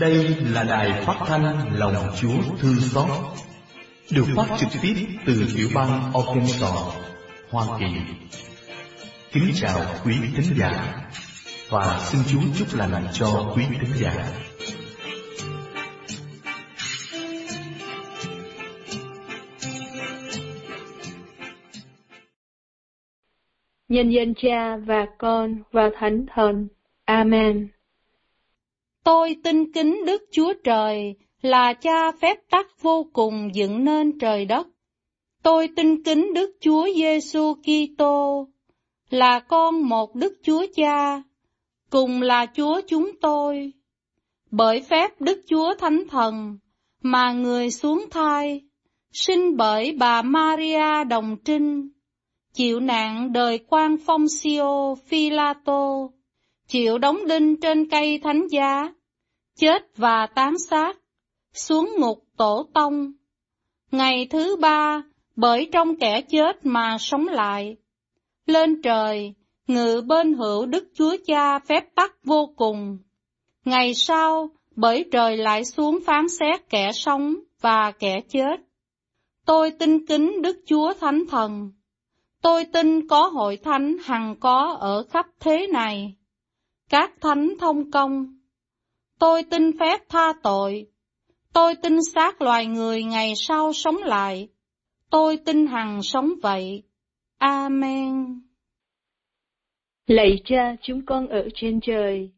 Đây là đài phát thanh Lòng Chúa Thương Xót, được phát trực tiếp từ tiểu bang Arkansas, Hoa Kỳ. Kính chào quý thính giả và xin Chúa chúc lành cho quý thính giả. Nhân dân Cha và Con và Thánh Thần. Amen. Tôi tin kính Đức Chúa Trời là cha phép tắc vô cùng dựng nên trời đất. Tôi tin kính Đức Chúa Giêsu Kitô là con một Đức Chúa Cha, cùng là Chúa chúng tôi. Bởi phép Đức Chúa Thánh Thần mà người xuống thai, sinh bởi bà Maria Đồng Trinh, chịu nạn đời quan phong siêu Philato, chịu đóng đinh trên cây thánh giá, chết và tán xác, xuống ngục tổ tông. Ngày thứ ba, bởi trong kẻ chết mà sống lại. Lên trời, ngự bên hữu Đức Chúa Cha phép tắc vô cùng. Ngày sau, bởi trời lại xuống phán xét kẻ sống và kẻ chết. Tôi tin kính Đức Chúa Thánh Thần. Tôi tin có hội thánh hằng có ở khắp thế này. Các thánh thông công. Tôi tin phép tha tội. Tôi tin xác loài người ngày sau sống lại. Tôi tin hằng sống vậy. Amen. Lạy cha, chúng con ở trên trời.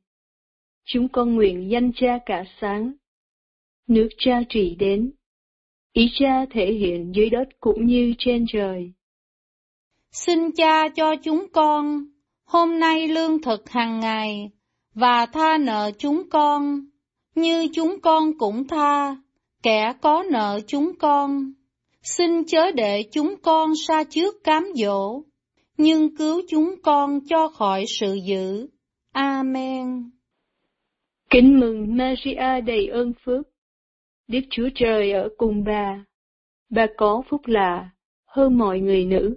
Chúng con nguyện danh cha cả sáng. Nước cha trị đến. Ý cha thể hiện dưới đất cũng như trên trời. Xin cha cho chúng con, hôm nay lương thực hàng ngày, và tha nợ chúng con, như chúng con cũng tha, kẻ có nợ chúng con. Xin chớ để chúng con xa trước cám dỗ, nhưng cứu chúng con cho khỏi sự dữ. Amen. Kính mừng Maria đầy ơn phước. Đức Chúa Trời ở cùng bà. Bà có phúc lạ hơn mọi người nữ,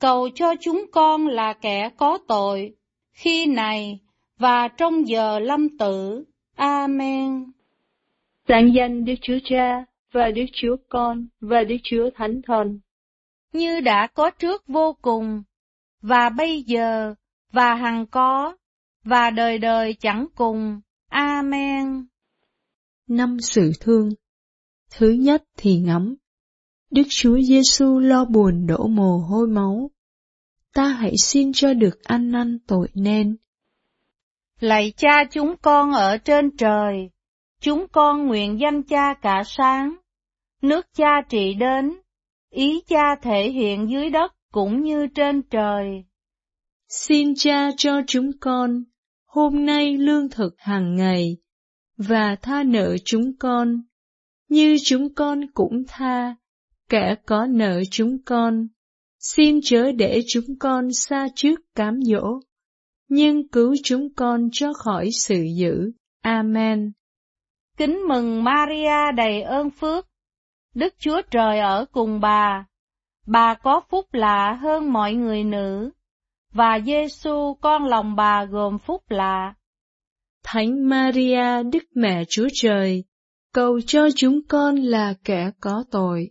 cầu cho chúng con là kẻ có tội, khi này và trong giờ lâm tử. Amen. Sáng danh Đức Chúa Cha và Đức Chúa Con và Đức Chúa Thánh Thần. Như đã có trước vô cùng, và bây giờ, và hằng có, và đời đời chẳng cùng. Amen. Năm sự thương Thứ nhất thì ngắm. Đức Chúa Giêsu lo buồn đổ mồ hôi máu. Ta hãy xin cho được ăn năn tội nên. Lạy cha chúng con ở trên trời, chúng con nguyện danh cha cả sáng, nước cha trị đến, ý cha thể hiện dưới đất cũng như trên trời. Xin cha cho chúng con, hôm nay lương thực hàng ngày, và tha nợ chúng con, như chúng con cũng tha, kẻ có nợ chúng con. Xin chớ để chúng con xa trước cám dỗ, nhưng cứu chúng con cho khỏi sự dữ. Amen. Kính mừng Maria đầy ơn phước, Đức Chúa Trời ở cùng bà. Bà có phúc lạ hơn mọi người nữ, và Giêsu con lòng bà gồm phúc lạ. Thánh Maria Đức Mẹ Chúa Trời, cầu cho chúng con là kẻ có tội,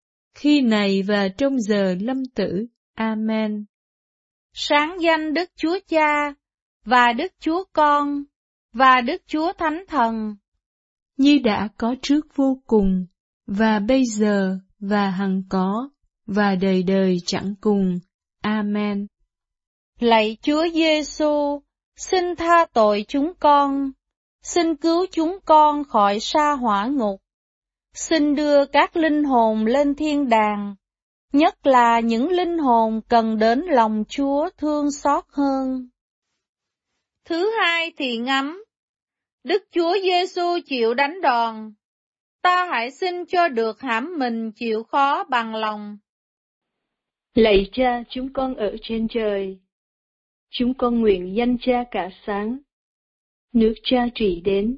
khi này và trong giờ lâm tử. Amen. Sáng danh Đức Chúa Cha, và Đức Chúa Con, và Đức Chúa Thánh Thần. Như đã có trước vô cùng, và bây giờ, và hằng có, và đời đời chẳng cùng. Amen. Lạy Chúa Giêsu, xin tha tội chúng con, xin cứu chúng con khỏi sa hỏa ngục, xin đưa các linh hồn lên thiên đàng, nhất là những linh hồn cần đến lòng Chúa thương xót hơn. Thứ hai thì ngắm, Đức Chúa Giêsu chịu đánh đòn, ta hãy xin cho được hãm mình chịu khó bằng lòng. Lạy cha chúng con ở trên trời, chúng con nguyện danh cha cả sáng, nước cha trị đến,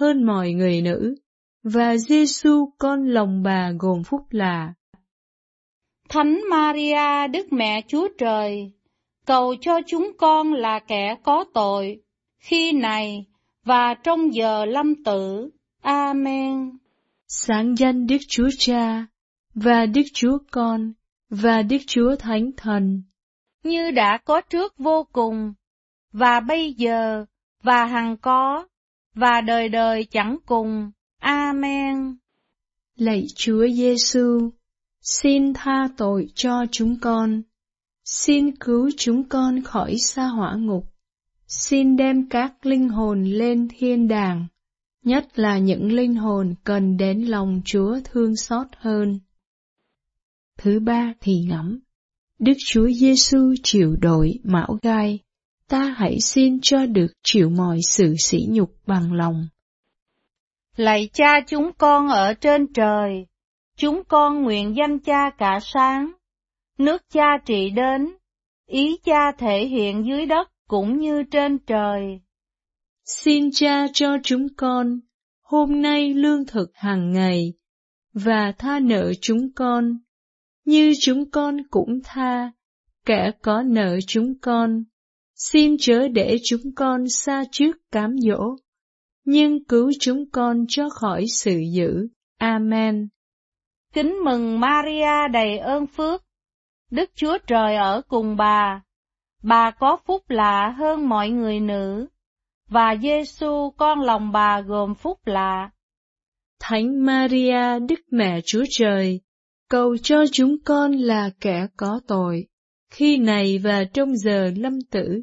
hơn mọi người nữ, và Giêsu con lòng bà gồm phúc lạ. Thánh Maria Đức Mẹ Chúa Trời, cầu cho chúng con là kẻ có tội, khi này và trong giờ lâm tử. Amen. Sáng danh Đức Chúa Cha và Đức Chúa Con và Đức Chúa Thánh Thần, như đã có trước vô cùng, và bây giờ, và hằng có, và đời đời chẳng cùng. Amen. Lạy Chúa Giêsu, xin tha tội cho chúng con. Xin cứu chúng con khỏi xa hỏa ngục. Xin đem các linh hồn lên thiên đàng, nhất là những linh hồn cần đến lòng Chúa thương xót hơn. Thứ ba thì ngẫm, Đức Chúa Giêsu chịu đổi mão gai, ta hãy xin cho được chịu mọi sự sỉ nhục bằng lòng. Lạy cha chúng con ở trên trời, chúng con nguyện danh cha cả sáng, nước cha trị đến, ý cha thể hiện dưới đất cũng như trên trời. Xin cha cho chúng con hôm nay lương thực hàng ngày và tha nợ chúng con như chúng con cũng tha kẻ có nợ chúng con, xin chớ để chúng con xa trước cám dỗ, nhưng cứu chúng con cho khỏi sự dữ. Amen. Kính mừng Maria đầy ơn phước, Đức Chúa Trời ở cùng bà, bà có phúc lạ hơn mọi người nữ, và Giêsu con lòng bà gồm phúc lạ. Thánh Maria Đức Mẹ Chúa Trời, cầu cho chúng con là kẻ có tội, khi này và trong giờ lâm tử.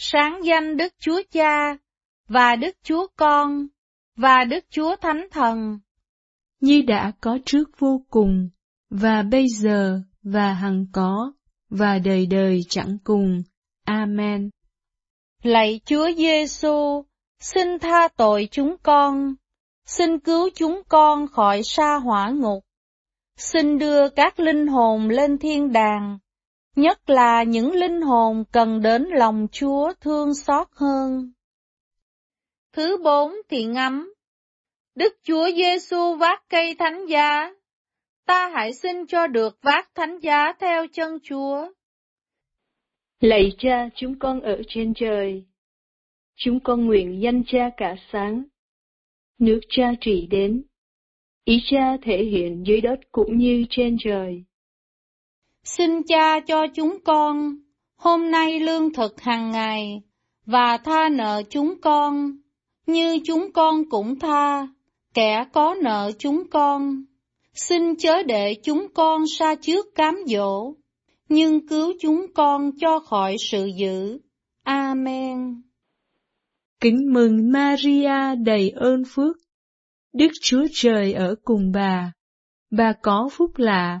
Sáng danh Đức Chúa Cha, và Đức Chúa Con, và Đức Chúa Thánh Thần. Như đã có trước vô cùng, và bây giờ, và hằng có, và đời đời chẳng cùng. Amen. Lạy Chúa Giêsu, xin tha tội chúng con, xin cứu chúng con khỏi sa hỏa ngục, xin đưa các linh hồn lên thiên đàng, nhất là những linh hồn cần đến lòng Chúa thương xót hơn. Thứ bốn thì ngắm Đức Chúa Giêsu vác cây thánh giá, ta hãy xin cho được vác thánh giá theo chân Chúa. Lạy cha chúng con ở trên trời, chúng con nguyện danh cha cả sáng, nước cha trị đến, ý cha thể hiện dưới đất cũng như trên trời. Xin cha cho chúng con hôm nay lương thực hàng ngày, và tha nợ chúng con, như chúng con cũng tha, kẻ có nợ chúng con. Xin chớ để chúng con xa trước cám dỗ, nhưng cứu chúng con cho khỏi sự dữ. Amen. Kính mừng Maria đầy ơn phước, Đức Chúa Trời ở cùng bà. Bà có phúc lạ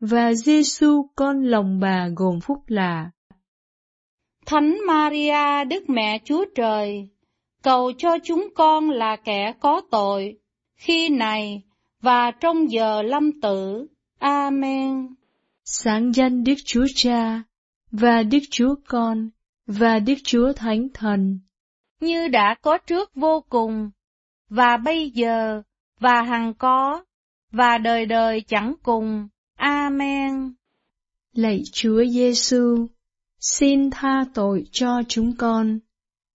và Giêsu con lòng bà gồm phúc lạ. Thánh Maria Đức Mẹ Chúa Trời, cầu cho chúng con là kẻ có tội, khi này và trong giờ lâm tử. Amen. Sáng danh Đức Chúa Cha, và Đức Chúa Con, và Đức Chúa Thánh Thần. Như đã có trước vô cùng, và bây giờ, và hằng có, và đời đời chẳng cùng. Amen. Lạy Chúa Giêsu, xin tha tội cho chúng con.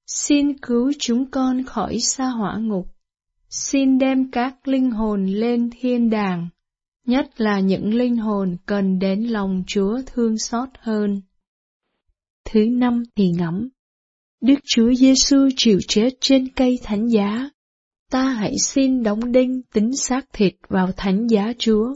Xin cứu chúng con khỏi xa hỏa ngục. Xin đem các linh hồn lên thiên đàng. nhất là những linh hồn cần đến lòng Chúa thương xót hơn. Thứ năm thì ngẫm, Đức Chúa Giêsu chịu chết trên cây thánh giá, ta hãy xin đóng đinh tính xác thịt vào thánh giá Chúa.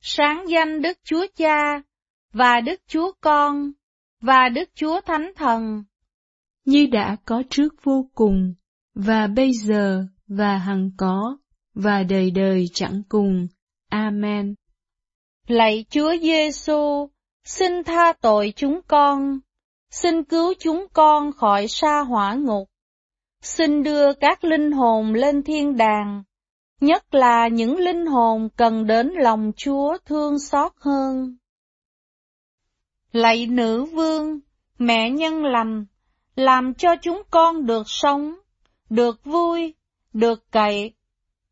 Sáng danh Đức Chúa Cha, và Đức Chúa Con, và Đức Chúa Thánh Thần. Như đã có trước vô cùng, và bây giờ, và hằng có, và đời đời chẳng cùng. Amen. Lạy Chúa Giêsu, xin tha tội chúng con xin cứu chúng con khỏi sa hỏa ngục. Xin đưa các linh hồn lên thiên đàng, nhất là những linh hồn cần đến lòng Chúa thương xót hơn. Lạy nữ vương, mẹ nhân lành, làm cho chúng con được sống, được vui, được cậy.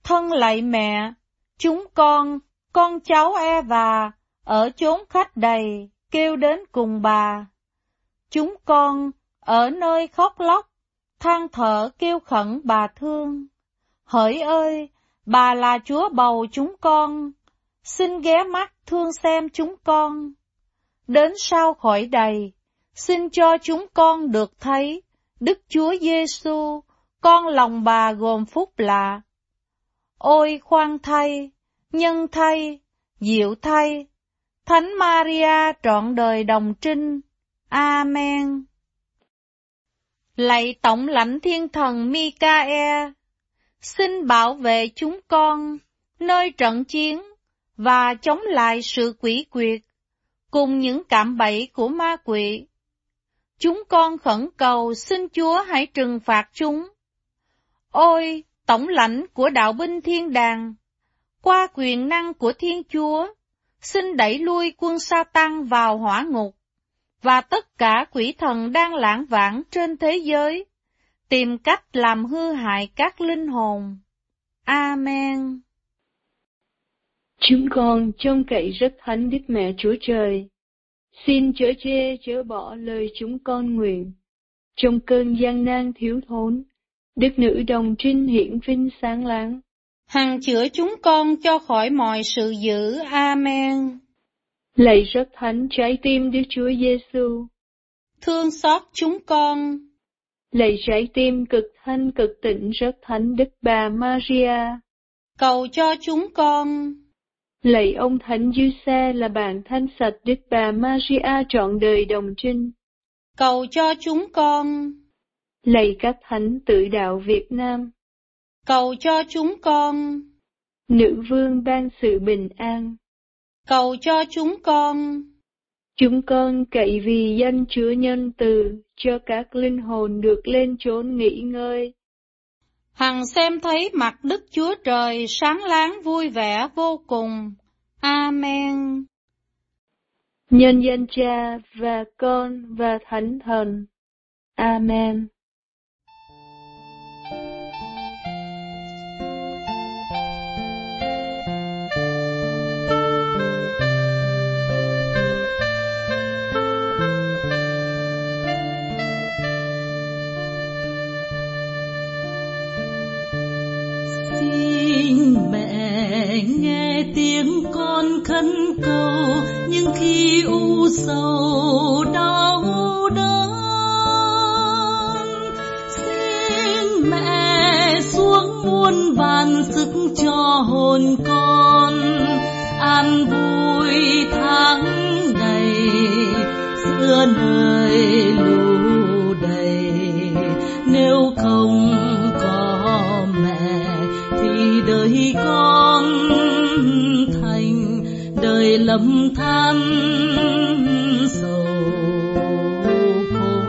Thân lạy mẹ, chúng con, con cháu e và ở chốn khách đầy, kêu đến cùng bà. Chúng con, ở nơi khóc lóc, than thở kêu khẩn bà thương. Hỡi ơi, bà là Chúa bầu chúng con, xin ghé mắt thương xem chúng con. Đến sau khỏi đầy, xin cho chúng con được thấy Đức Chúa Giêsu, con lòng bà gồm phúc lạ. Ôi khoan thay, nhân thay, diệu thay, Thánh Maria trọn đời đồng trinh. Amen. Lạy Tổng lãnh Thiên Thần Micae, xin bảo vệ chúng con nơi trận chiến và chống lại sự quỷ quyệt cùng những cạm bẫy của ma quỷ. Chúng con khẩn cầu xin Chúa hãy trừng phạt chúng. Ôi, tổng lãnh của đạo binh thiên đàng, qua quyền năng của Thiên Chúa, xin đẩy lui quân sa tăng vào hỏa ngục, và tất cả quỷ thần đang lãng vãng trên thế giới, tìm cách làm hư hại các linh hồn. Amen. Chúng con trông cậy rất thánh Đức Mẹ Chúa Trời. Xin chở che chở bỏ lời chúng con nguyện. Trong cơn gian nan thiếu thốn, Đức Nữ Đồng Trinh hiển vinh sáng láng. Hằng chữa chúng con cho khỏi mọi sự dữ. Amen. Lạy rất thánh trái tim Đức Chúa Giêsu, Thương xót chúng con. Lạy trái tim cực thanh cực tịnh rất thánh Đức Bà Maria, Cầu cho chúng con. lạy ông Thánh Xe là bạn thanh sạch Đức Bà Maria trọn đời đồng trinh, Cầu cho chúng con. lạy các thánh tự đạo Việt Nam, Cầu cho chúng con. nữ vương ban sự bình an. Cầu cho chúng con. Chúng con cậy vì danh Chúa nhân từ cho các linh hồn được lên chốn nghỉ ngơi. Hằng xem thấy mặt Đức Chúa Trời sáng láng vui vẻ vô cùng. Amen. Nhân danh Cha và Con và Thánh Thần. Amen. Khấn cầu, nhưng khi u sầu đau đớn, xin mẹ xuống muôn vàn sức cho hồn con, an vui tháng ngày xưa nơi lũ đầy. Nếu không có mẹ thì đời con lầm than sầu khổ.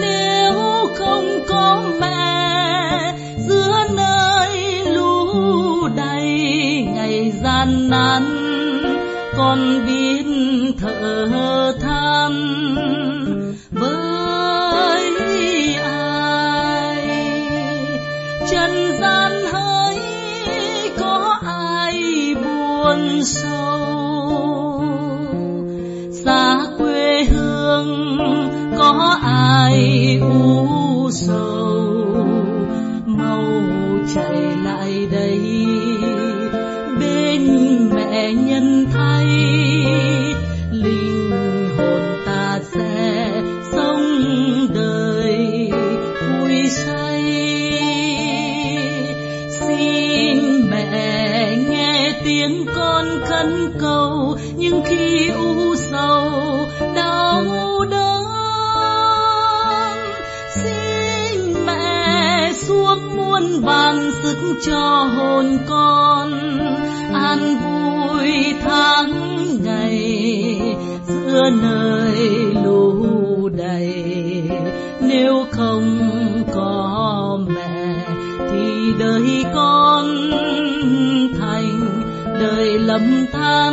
Nếu không có mẹ giữa nơi lũ đầy ngày gian nan, con biết thở có ai u sầu? Cho hồn con, an vui tháng ngày, giữa nơi lũ đầy. Nếu không có mẹ thì đời con thành đời lầm than.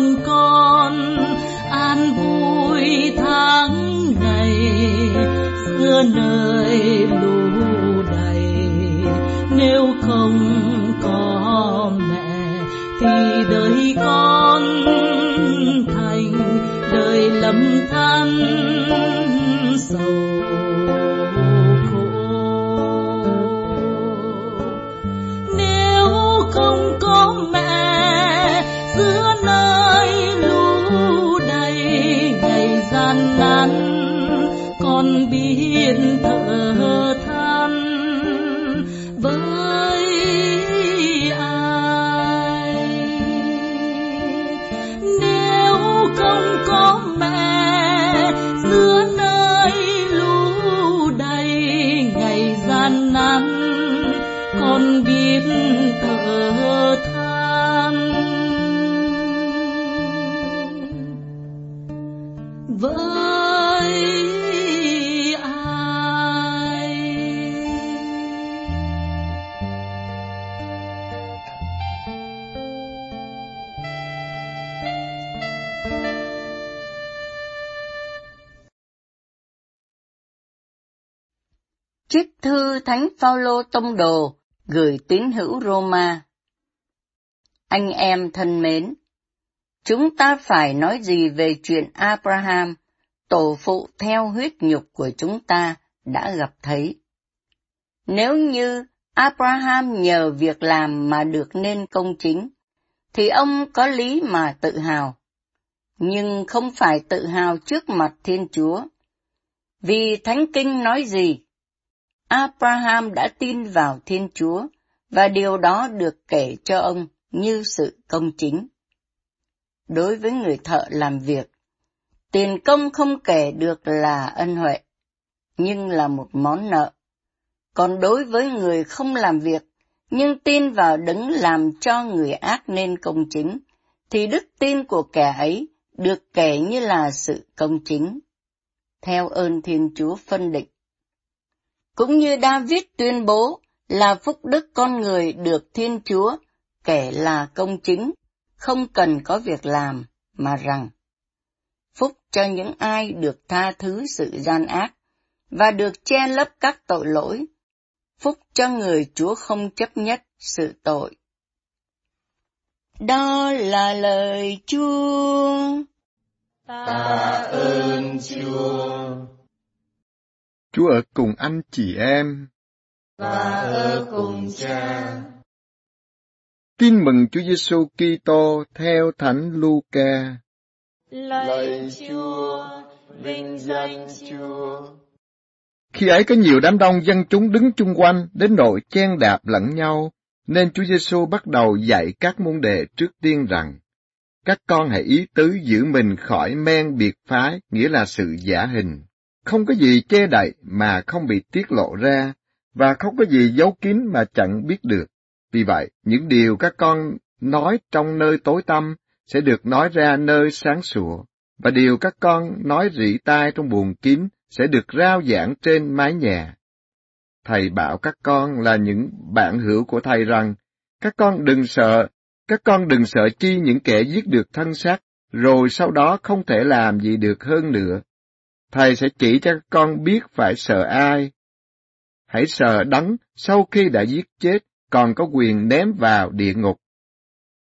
Hồn con an vui tháng ngày xưa nơi biết thở Thánh Phaolô Tông Đồ gửi tín hữu Roma. Anh em thân mến, chúng ta phải nói gì về chuyện Abraham, tổ phụ theo huyết nhục của chúng ta đã gặp thấy? Nếu như Abraham nhờ việc làm mà được nên công chính, thì ông có lý mà tự hào. Nhưng không phải tự hào trước mặt Thiên Chúa. Vì Thánh Kinh nói gì? Abraham đã tin vào Thiên Chúa, và điều đó được kể cho ông như sự công chính. Đối với người thợ làm việc, tiền công không kể được là ân huệ, nhưng là một món nợ. Còn đối với người không làm việc, nhưng tin vào đấng làm cho người ác nên công chính, thì đức tin của kẻ ấy được kể như là sự công chính. Theo ơn Thiên Chúa phân định. Cũng như David tuyên bố là phúc đức con người được Thiên Chúa kể là công chính, không cần có việc làm, mà rằng phúc cho những ai được tha thứ sự gian ác và được che lấp các tội lỗi, phúc cho người Chúa không chấp nhất sự tội. Đó là lời Chúa. Ta ơn Chúa Chúa ở cùng anh chị em. và ở cùng cha. Tin mừng Chúa Giêsu Kitô theo Thánh Luca. Lạy Chúa, vinh danh Chúa. Khi ấy có nhiều đám đông dân chúng đứng chung quanh đến nỗi chen đạp lẫn nhau, nên Chúa Giêsu bắt đầu dạy các môn đệ trước tiên rằng: Các con hãy ý tứ giữ mình khỏi men biệt phái, nghĩa là sự giả hình. Không có gì che đậy mà không bị tiết lộ ra, và không có gì giấu kín mà chẳng biết được. Vì vậy, những điều các con nói trong nơi tối tăm sẽ được nói ra nơi sáng sủa, và điều các con nói rỉ tai trong buồng kín sẽ được rao giảng trên mái nhà. Thầy bảo các con là những bạn hữu của thầy rằng, các con đừng sợ, các con đừng sợ chi những kẻ giết được thân xác, rồi sau đó không thể làm gì được hơn nữa. Thầy sẽ chỉ cho các con biết phải sợ ai. Hãy sợ đắng sau khi đã giết chết, còn có quyền ném vào địa ngục.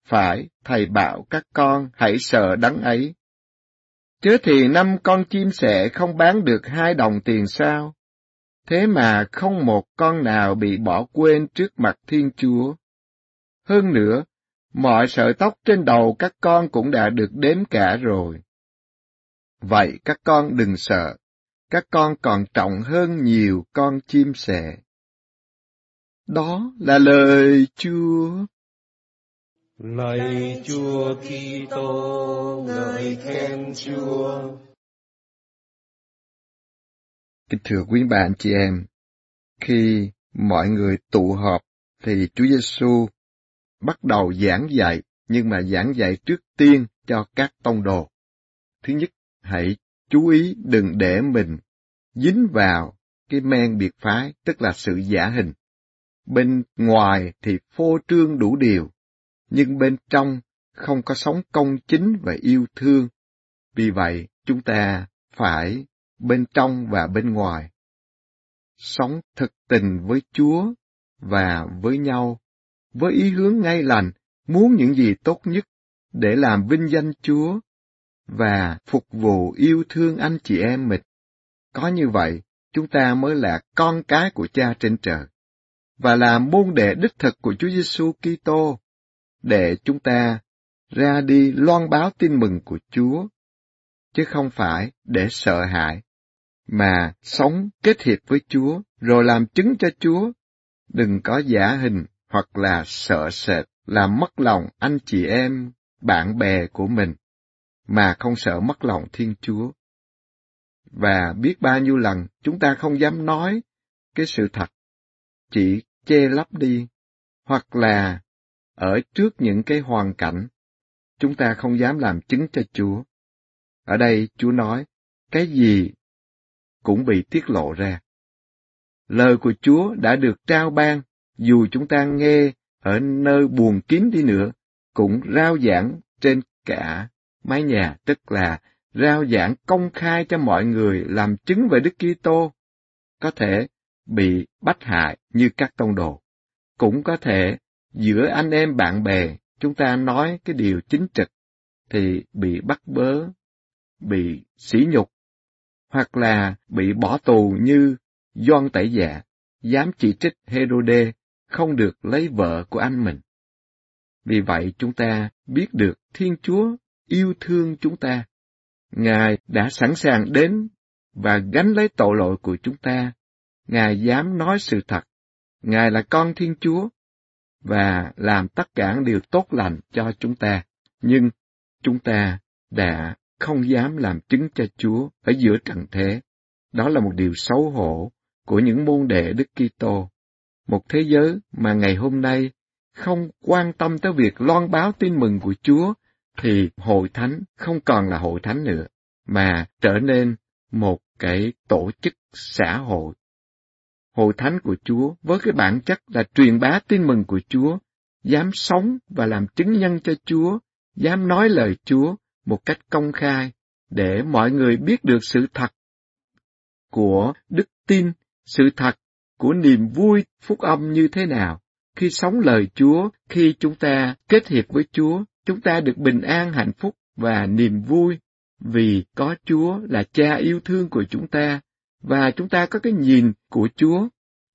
Phải, thầy bảo các con hãy sợ đắng ấy. Chớ thì năm con chim sẻ không bán được hai đồng tiền sao? Thế mà không một con nào bị bỏ quên trước mặt Thiên Chúa. Hơn nữa, mọi sợi tóc trên đầu các con cũng đã được đếm cả rồi. Vậy các con đừng sợ, các con còn trọng hơn nhiều con chim sẻ. Đó là lời Chúa. Lạy Chúa Kitô, ngợi khen Chúa. Kính thưa quý bạn chị em, khi mọi người tụ họp thì Chúa Giêsu bắt đầu giảng dạy, nhưng mà giảng dạy trước tiên cho các tông đồ. Thứ nhất, hãy chú ý đừng để mình dính vào cái men biệt phái, tức là sự giả hình. Bên ngoài thì phô trương đủ điều, nhưng bên trong không có sống công chính và yêu thương. Vì vậy, chúng ta phải bên trong và bên ngoài. Sống thực tình với Chúa và với nhau, với ý hướng ngay lành, muốn những gì tốt nhất để làm vinh danh Chúa và phục vụ yêu thương anh chị em mình. Có như vậy, chúng ta mới là con cái của Cha trên trời và là môn đệ đích thực của Chúa Giêsu Kitô để chúng ta ra đi loan báo tin mừng của Chúa, chứ không phải để sợ hãi, mà sống kết hiệp với Chúa, rồi làm chứng cho Chúa. Đừng có giả hình hoặc là sợ sệt, làm mất lòng anh chị em, bạn bè của mình, mà không sợ mất lòng Thiên Chúa. Và biết bao nhiêu lần chúng ta không dám nói cái sự thật, chỉ che lấp đi, hoặc là ở trước những cái hoàn cảnh, chúng ta không dám làm chứng cho Chúa. Ở đây Chúa nói, cái gì cũng bị tiết lộ ra. Lời của Chúa đã được trao ban, dù chúng ta nghe ở nơi buồn kín đi nữa, cũng rao giảng trên cả mái nhà, tức là rao giảng công khai cho mọi người làm chứng về Đức Kitô, có thể bị bắt hại như các tông đồ, cũng có thể giữa anh em bạn bè chúng ta nói cái điều chính trực thì bị bắt bớ, bị sỉ nhục, hoặc là bị bỏ tù như Doan Tẩy Dạ, dám chỉ trích Herode không được lấy vợ của anh mình. Vì vậy chúng ta biết được Thiên Chúa yêu thương chúng ta. Ngài đã sẵn sàng đến và gánh lấy tội lỗi của chúng ta. Ngài dám nói sự thật. Ngài là con Thiên Chúa và làm tất cả điều tốt lành cho chúng ta. Nhưng chúng ta đã không dám làm chứng cho Chúa ở giữa trần thế. Đó là một điều xấu hổ của những môn đệ Đức Kitô. Một thế giới mà ngày hôm nay không quan tâm tới việc loan báo tin mừng của Chúa, thì hội thánh không còn là hội thánh nữa, mà trở nên một cái tổ chức xã hội. Hội thánh của Chúa với cái bản chất là truyền bá tin mừng của Chúa, dám sống và làm chứng nhân cho Chúa, dám nói lời Chúa một cách công khai để mọi người biết được sự thật của đức tin, sự thật của niềm vui phúc âm như thế nào. Khi sống lời Chúa, khi chúng ta kết hiệp với Chúa, chúng ta được bình an hạnh phúc và niềm vui vì có Chúa là cha yêu thương của chúng ta. Và chúng ta có cái nhìn của Chúa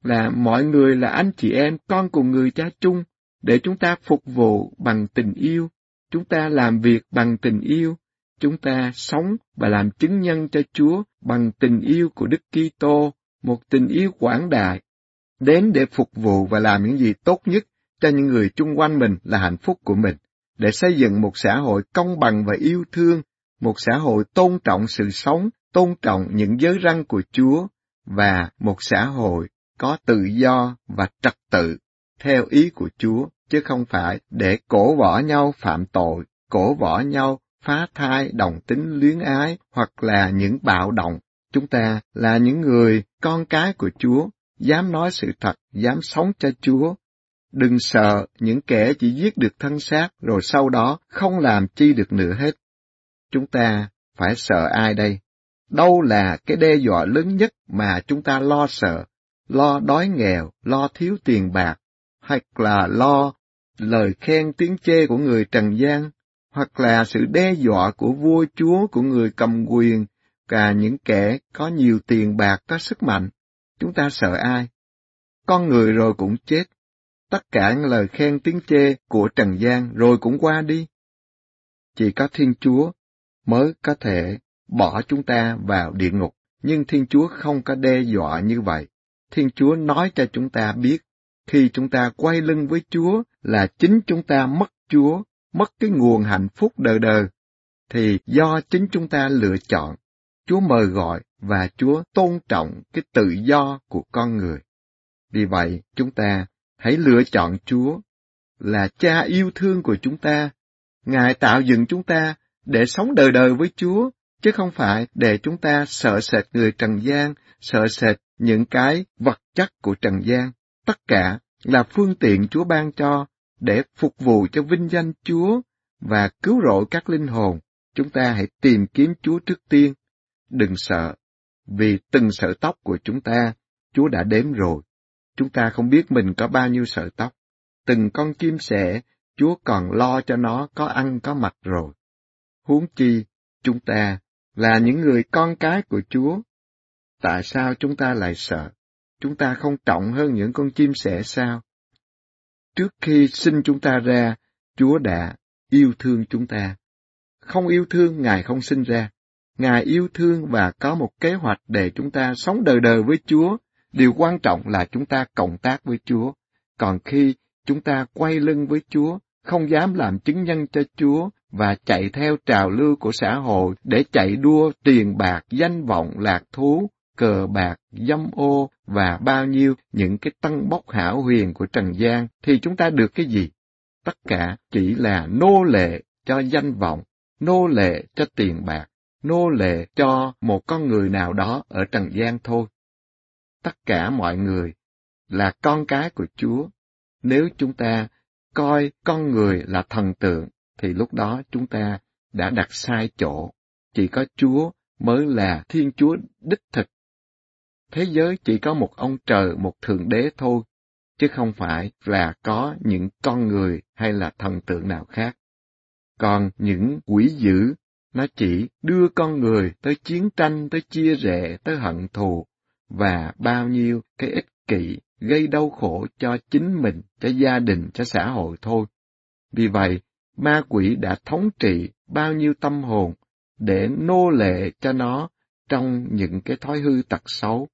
là mọi người là anh chị em con của người cha chung để chúng ta phục vụ bằng tình yêu, chúng ta làm việc bằng tình yêu, chúng ta sống và làm chứng nhân cho Chúa bằng tình yêu của Đức Kitô, một tình yêu quảng đại, đến để phục vụ và làm những gì tốt nhất cho những người chung quanh mình là hạnh phúc của mình, để xây dựng một xã hội công bằng và yêu thương, một xã hội tôn trọng sự sống, tôn trọng những giới răn của Chúa, và một xã hội có tự do và trật tự theo ý của Chúa, chứ không phải để cổ võ nhau phạm tội, cổ võ nhau phá thai, đồng tính luyến ái hoặc là những bạo động. Chúng ta là những người con cái của Chúa, dám nói sự thật, dám sống cho Chúa. Đừng sợ những kẻ chỉ giết được thân xác rồi sau đó không làm chi được nữa hết. Chúng ta phải sợ ai đây? Đâu là cái đe dọa lớn nhất mà chúng ta lo sợ? Lo đói nghèo, lo thiếu tiền bạc, hoặc là lo lời khen tiếng chê của người trần gian, hoặc là sự đe dọa của vua chúa của người cầm quyền, cả những kẻ có nhiều tiền bạc có sức mạnh. Chúng ta sợ ai? Con người rồi cũng chết. Tất cả những lời khen tiếng chê của trần gian rồi cũng qua đi. Chỉ có Thiên Chúa mới có thể bỏ chúng ta vào địa ngục, nhưng Thiên Chúa không có đe dọa như vậy. Thiên Chúa nói cho chúng ta biết, khi chúng ta quay lưng với Chúa là chính chúng ta mất Chúa, mất cái nguồn hạnh phúc đời đời, thì do chính chúng ta lựa chọn, Chúa mời gọi và Chúa tôn trọng cái tự do của con người. Vì vậy, chúng ta hãy lựa chọn Chúa là cha yêu thương của chúng ta. Ngài tạo dựng chúng ta để sống đời đời với Chúa, chứ không phải để chúng ta sợ sệt người trần gian, sợ sệt những cái vật chất của trần gian. Tất cả là phương tiện Chúa ban cho để phục vụ cho vinh danh Chúa và cứu rỗi các linh hồn. Chúng ta hãy tìm kiếm Chúa trước tiên. Đừng sợ, vì từng sợi tóc của chúng ta, Chúa đã đếm rồi. Chúng ta không biết mình có bao nhiêu sợi tóc. Từng con chim sẻ, Chúa còn lo cho nó có ăn có mặc rồi. Huống chi, chúng ta là những người con cái của Chúa. Tại sao chúng ta lại sợ? Chúng ta không trọng hơn những con chim sẻ sao? Trước khi sinh chúng ta ra, Chúa đã yêu thương chúng ta. Không yêu thương, Ngài không sinh ra. Ngài yêu thương và có một kế hoạch để chúng ta sống đời đời với Chúa. Điều quan trọng là chúng ta cộng tác với Chúa. Còn khi chúng ta quay lưng với Chúa, không dám làm chứng nhân cho Chúa và chạy theo trào lưu của xã hội để chạy đua tiền bạc, danh vọng, lạc thú, cờ bạc, dâm ô và bao nhiêu những cái tân bốc hảo huyền của Trần gian, thì chúng ta được cái gì? Tất cả chỉ là nô lệ cho danh vọng, nô lệ cho tiền bạc, nô lệ cho một con người nào đó ở Trần gian thôi. Tất cả mọi người là con cái của Chúa. Nếu chúng ta coi con người là thần tượng, thì lúc đó chúng ta đã đặt sai chỗ. Chỉ có Chúa mới là Thiên Chúa đích thực thế giới chỉ có một ông trời, một thượng đế thôi, chứ không phải là có những con người hay là thần tượng nào khác. Còn những quỷ dữ, nó chỉ đưa con người tới chiến tranh, tới chia rẽ, tới hận thù, và bao nhiêu cái ích kỷ gây đau khổ cho chính mình, cho gia đình, cho xã hội thôi. Vì vậy, ma quỷ đã thống trị bao nhiêu tâm hồn để nô lệ cho nó trong những cái thói hư tật xấu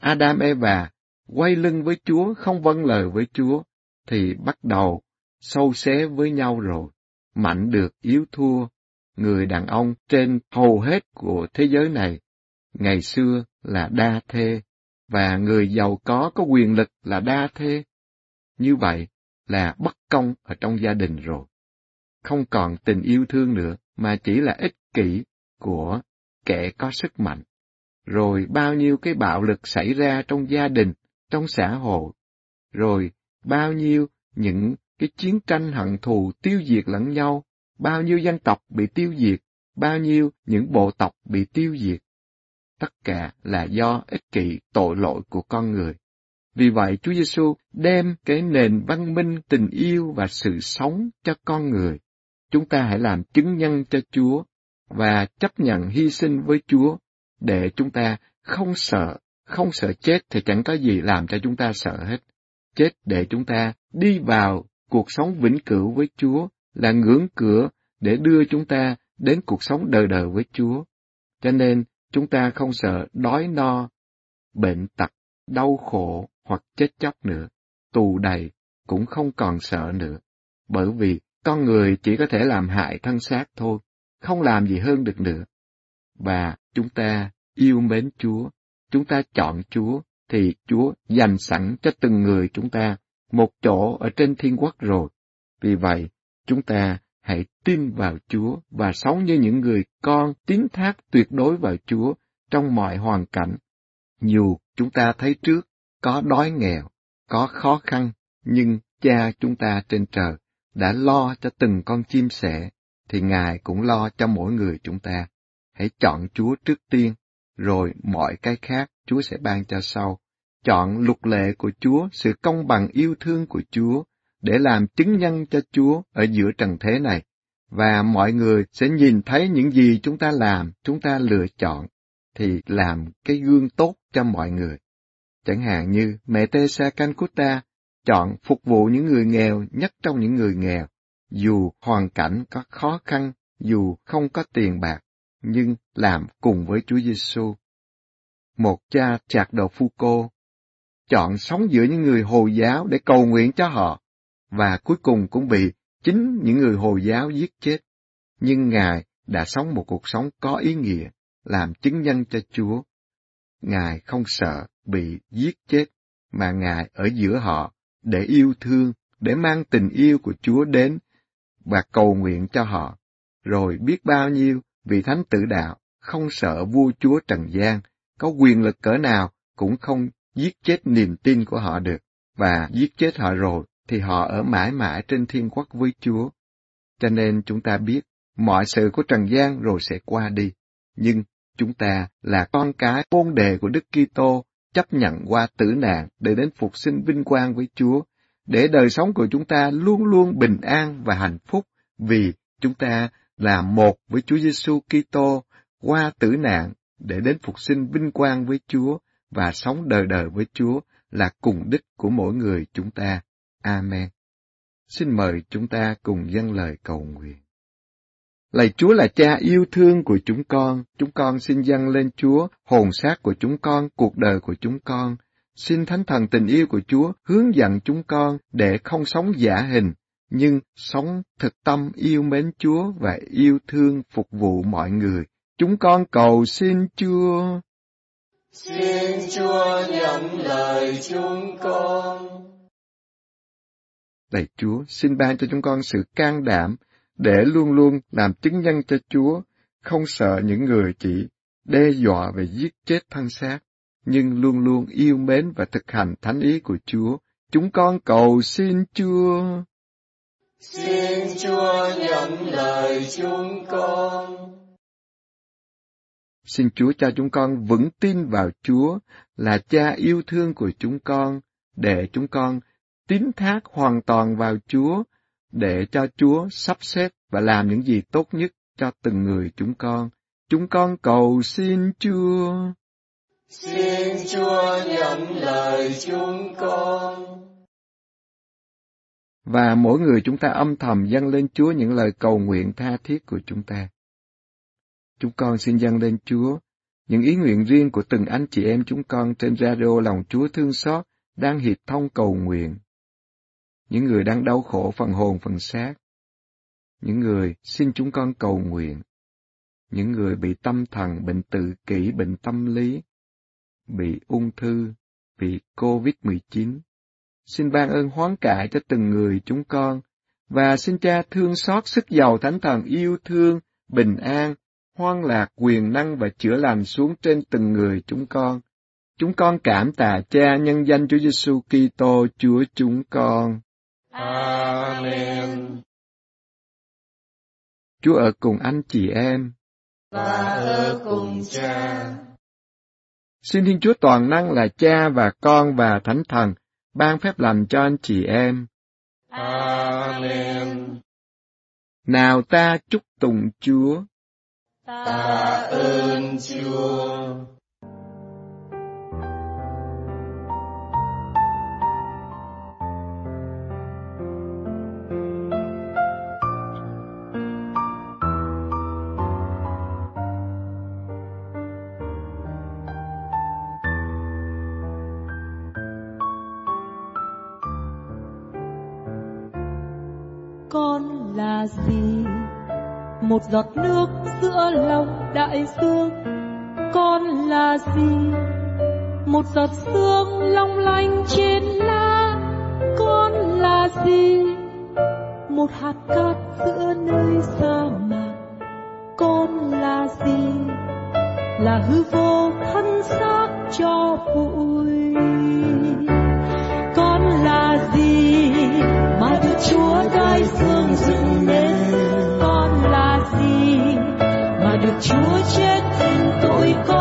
Adam Eva quay lưng với Chúa, không vâng lời với Chúa, thì bắt đầu sâu xé với nhau rồi. Mạnh được yếu thua, người đàn ông trên hầu hết của thế giới này, ngày xưa là đa thê, và người giàu có có quyền lực là đa thê. Như vậy là bất công ở trong gia đình rồi. Không còn tình yêu thương nữa, mà chỉ là ích kỷ của kẻ có sức mạnh rồi bao nhiêu cái bạo lực xảy ra trong gia đình, trong xã hội, rồi bao nhiêu những cái chiến tranh hận thù tiêu diệt lẫn nhau, bao nhiêu dân tộc bị tiêu diệt, bao nhiêu những bộ tộc bị tiêu diệt. Tất cả là do ích kỷ tội lỗi của con người. Vì vậy Chúa Giêsu đem cái nền văn minh, tình yêu và sự sống cho con người. Chúng ta hãy làm chứng nhân cho Chúa và chấp nhận hy sinh với Chúa để chúng ta không sợ, không sợ chết thì chẳng có gì làm cho chúng ta sợ hết. Chết để chúng ta đi vào cuộc sống vĩnh cửu với Chúa là ngưỡng cửa để đưa chúng ta đến cuộc sống đời đời với Chúa. Cho nên chúng ta không sợ đói no, bệnh tật, đau khổ hoặc chết chóc nữa. Tù đầy cũng không còn sợ nữa. Bởi vì con người chỉ có thể làm hại thân xác thôi, không làm gì hơn được nữa. Và chúng ta yêu mến Chúa, chúng ta chọn Chúa, thì Chúa dành sẵn cho từng người chúng ta một chỗ ở trên thiên quốc rồi. Vì vậy, chúng ta hãy tin vào Chúa và sống như những người con tín thác tuyệt đối vào Chúa trong mọi hoàn cảnh. Dù chúng ta thấy trước có đói nghèo, có khó khăn, nhưng cha chúng ta trên trời đã lo cho từng con chim sẻ, thì Ngài cũng lo cho mỗi người chúng ta. Hãy chọn Chúa trước tiên, rồi mọi cái khác Chúa sẽ ban cho sau. Chọn luật lệ của Chúa, sự công bằng yêu thương của Chúa, để làm chứng nhân cho Chúa ở giữa trần thế này. Và mọi người sẽ nhìn thấy những gì chúng ta làm, chúng ta lựa chọn, thì làm cái gương tốt cho mọi người. Chẳng hạn như mẹ Teresa Calcutta chọn phục vụ những người nghèo nhất trong những người nghèo, dù hoàn cảnh có khó khăn, dù không có tiền bạc, nhưng làm cùng với Chúa Giêsu. Một cha chạc đầu cô, chọn sống giữa những người Hồi giáo để cầu nguyện cho họ, và cuối cùng cũng bị chính những người Hồi giáo giết chết. Nhưng Ngài đã sống một cuộc sống có ý nghĩa, làm chứng nhân cho Chúa. Ngài không sợ bị giết chết, mà Ngài ở giữa họ để yêu thương, để mang tình yêu của Chúa đến và cầu nguyện cho họ. Rồi biết bao nhiêu vị thánh tử đạo không sợ vua chúa Trần gian, có quyền lực cỡ nào cũng không giết chết niềm tin của họ được, và giết chết họ rồi thì họ ở mãi mãi trên thiên quốc với Chúa. Cho nên chúng ta biết mọi sự của Trần gian rồi sẽ qua đi, nhưng chúng ta là con cái môn đề của Đức Kitô chấp nhận qua tử nạn để đến phục sinh vinh quang với Chúa, để đời sống của chúng ta luôn luôn bình an và hạnh phúc vì chúng ta là một với Chúa Giêsu Kitô qua tử nạn để đến phục sinh vinh quang với Chúa và sống đời đời với Chúa là cùng đích của mỗi người chúng ta. Amen. Xin mời chúng ta cùng dâng lời cầu nguyện. Lạy Chúa là cha yêu thương của chúng con, chúng con xin dâng lên Chúa hồn xác của chúng con, cuộc đời của chúng con. Xin Thánh Thần tình yêu của Chúa hướng dẫn chúng con để không sống giả hình, nhưng sống thực tâm yêu mến Chúa và yêu thương phục vụ mọi người. Chúng con cầu xin Chúa. Xin Chúa nhận lời chúng con. Lạy Chúa, xin ban cho chúng con sự can đảm để luôn luôn làm chứng nhân cho Chúa, không sợ những người chỉ đe dọa và giết chết thân xác, nhưng luôn luôn yêu mến và thực hành thánh ý của Chúa. Chúng con cầu xin Chúa. Xin Chúa nhận lời chúng con. Xin Chúa cho chúng con vững tin vào Chúa là cha yêu thương của chúng con, để chúng con tín thác hoàn toàn vào Chúa, để cho Chúa sắp xếp và làm những gì tốt nhất cho từng người chúng con. Chúng con cầu xin Chúa. Xin Chúa nhận lời chúng con và mỗi người chúng ta âm thầm dâng lên Chúa những lời cầu nguyện tha thiết của chúng ta. Chúng con xin dâng lên Chúa những ý nguyện riêng của từng anh chị em chúng con trên radio lòng Chúa thương xót đang hiệp thông cầu nguyện. Những người đang đau khổ phần hồn phần xác. Những người xin chúng con cầu nguyện. Những người bị tâm thần, bệnh tự kỷ, bệnh tâm lý, bị ung thư, bị COVID-19 xin ban ơn hoán cải cho từng người chúng con, và xin cha thương xót sức giàu thánh thần yêu thương, bình an, hoan lạc, quyền năng và chữa lành xuống trên từng người chúng con. Chúng con cảm tạ cha nhân danh Chúa Giêsu Kitô Chúa chúng con. Amen. Chúa ở cùng anh chị em. Và ở cùng cha. Xin Thiên Chúa toàn năng là cha và con và thánh thần ban phép lành cho anh chị em. Amen. Nào ta chúc tụng Chúa. Ta ơn Chúa. Một giọt nước giữa lòng đại dương. Con là gì? Một giọt sương long lanh trên lá. Con là gì? Một hạt cát giữa nơi sa mạc. Con là gì? Là hư vô chúa chết thành tội con con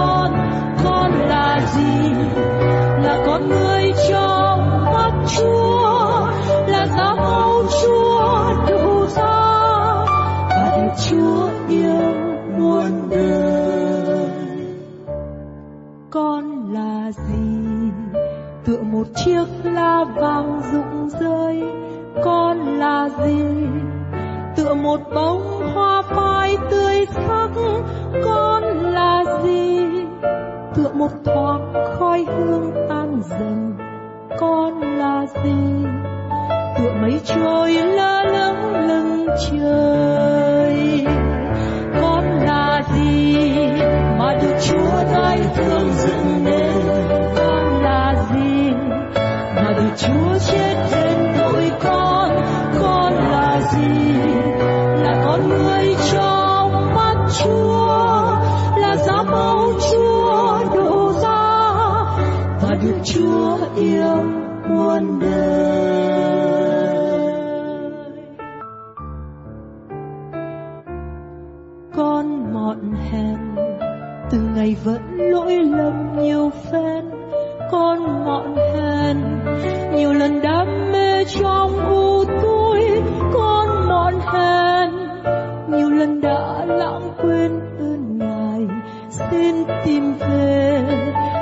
về